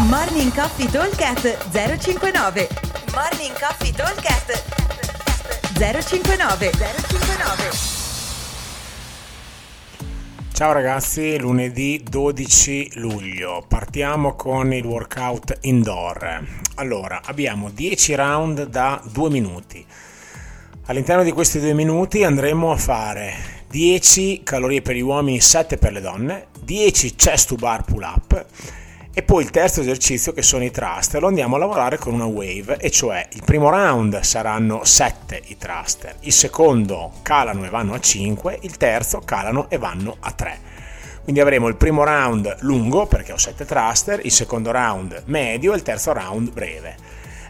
Morning Coffee Talkcast 059 Morning Coffee Talkcast 059 059 Ciao ragazzi, lunedì 12 luglio, partiamo con il workout indoor. Allora, abbiamo 10 round da 2 minuti. All'interno di questi 2 minuti andremo a fare 10 calorie per gli uomini, 7 per le donne, 10 chest to bar pull up e poi il terzo esercizio che sono i thruster, lo andiamo a lavorare con una wave, e cioè il primo round saranno 7 i thruster, il secondo calano e vanno a 5, il terzo calano e vanno a 3. Quindi avremo il primo round lungo perché ho 7 thruster, il secondo round medio e il terzo round breve.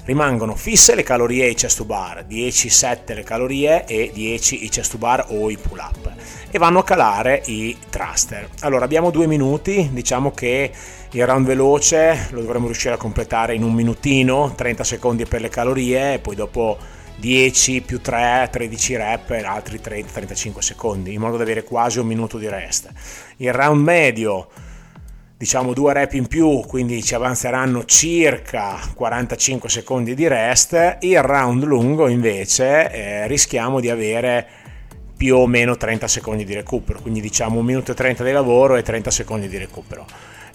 Rimangono fisse le calorie i chest to bar, 10-7 le calorie e 10 i chest to bar o i pull up e vanno a calare i thruster. Allora abbiamo due minuti, diciamo che il round veloce lo dovremmo riuscire a completare in un minutino, 30 secondi per le calorie e poi dopo 10 più 3, 13 rep e altri 30-35 secondi, in modo da avere quasi un minuto di rest. Il round medio, diciamo due rep in più, quindi ci avanzeranno circa 45 secondi di rest. Il round lungo invece eh, rischiamo di avere più o meno 30 secondi di recupero, quindi diciamo 1 minuto e 30 di lavoro e 30 secondi di recupero.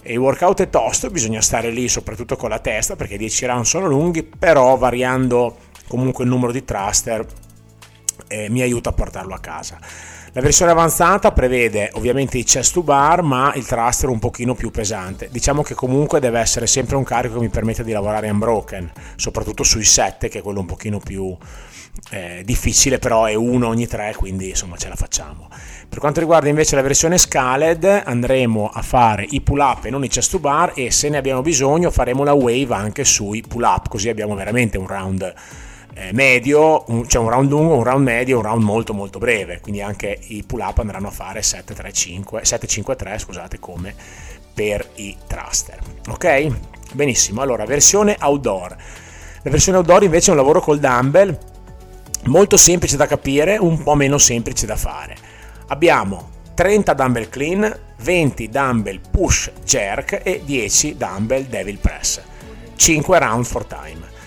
E il workout è tosto, bisogna stare lì soprattutto con la testa perché i 10 round sono lunghi, però variando comunque il numero di thruster eh, mi aiuta a portarlo a casa. La versione avanzata prevede ovviamente i chest to bar, ma il thruster un pochino più pesante. Diciamo che comunque deve essere sempre un carico che mi permette di lavorare unbroken, soprattutto sui 7, che è quello un pochino più eh, difficile, però è uno ogni tre, quindi insomma ce la facciamo. Per quanto riguarda invece la versione Scaled, andremo a fare i pull up e non i chest to bar e se ne abbiamo bisogno faremo la wave anche sui pull up, così abbiamo veramente un round medio, un, cioè un round lungo, un round medio, un round molto molto breve, quindi anche i pull up andranno a fare 7-3-5, 7-5-3 scusate come per i thruster. Ok? Benissimo, allora versione outdoor. La versione outdoor invece è un lavoro col dumbbell molto semplice da capire, un po' meno semplice da fare. Abbiamo 30 dumbbell clean, 20 dumbbell push jerk e 10 dumbbell devil press. 5 round for time.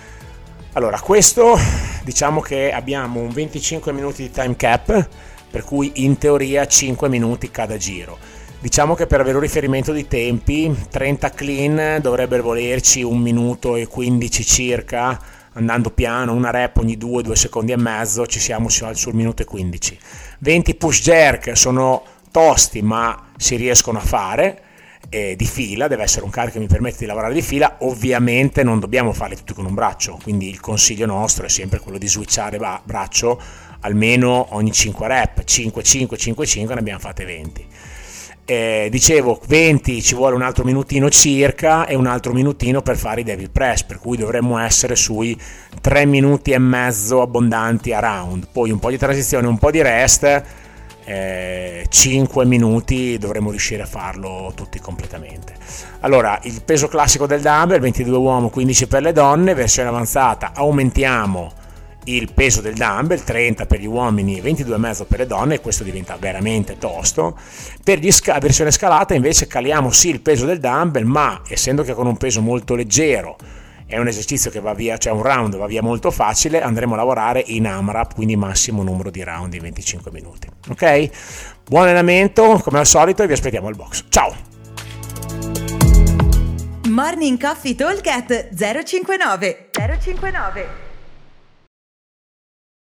Allora, questo diciamo che abbiamo un 25 minuti di time cap, per cui in teoria 5 minuti cada giro. Diciamo che per avere un riferimento di tempi, 30 clean dovrebbe volerci un minuto e 15 circa andando piano, una rep ogni 2-2 secondi e mezzo, ci siamo sul minuto e 15. 20 push jerk sono tosti ma si riescono a fare eh, di fila, deve essere un carico che mi permette di lavorare di fila, ovviamente non dobbiamo farli tutti con un braccio, quindi il consiglio nostro è sempre quello di switchare braccio almeno ogni 5 rep, 5, 5, 5, 5, ne abbiamo fatte 20 eh, dicevo 20 ci vuole un altro minutino circa e un altro minutino per fare i devil press per cui dovremmo essere sui 3 minuti e mezzo abbondanti a round. Poi un po' di transizione un po' di rest eh, 5 minuti dovremmo riuscire a farlo tutti completamente allora il peso classico del dumbbell 22 uomo 15 per le donne versione avanzata aumentiamo il peso del dumbbell, 30 per gli uomini e 22,5 per le donne, e questo diventa veramente tosto. Per la sca- versione scalata invece caliamo sì il peso del dumbbell, ma essendo che con un peso molto leggero è un esercizio che va via, cioè un round va via molto facile, andremo a lavorare in AMRAP, quindi massimo numero di round in 25 minuti. Ok? Buon allenamento, come al solito, e vi aspettiamo al box. Ciao! Morning Coffee Talk 059 059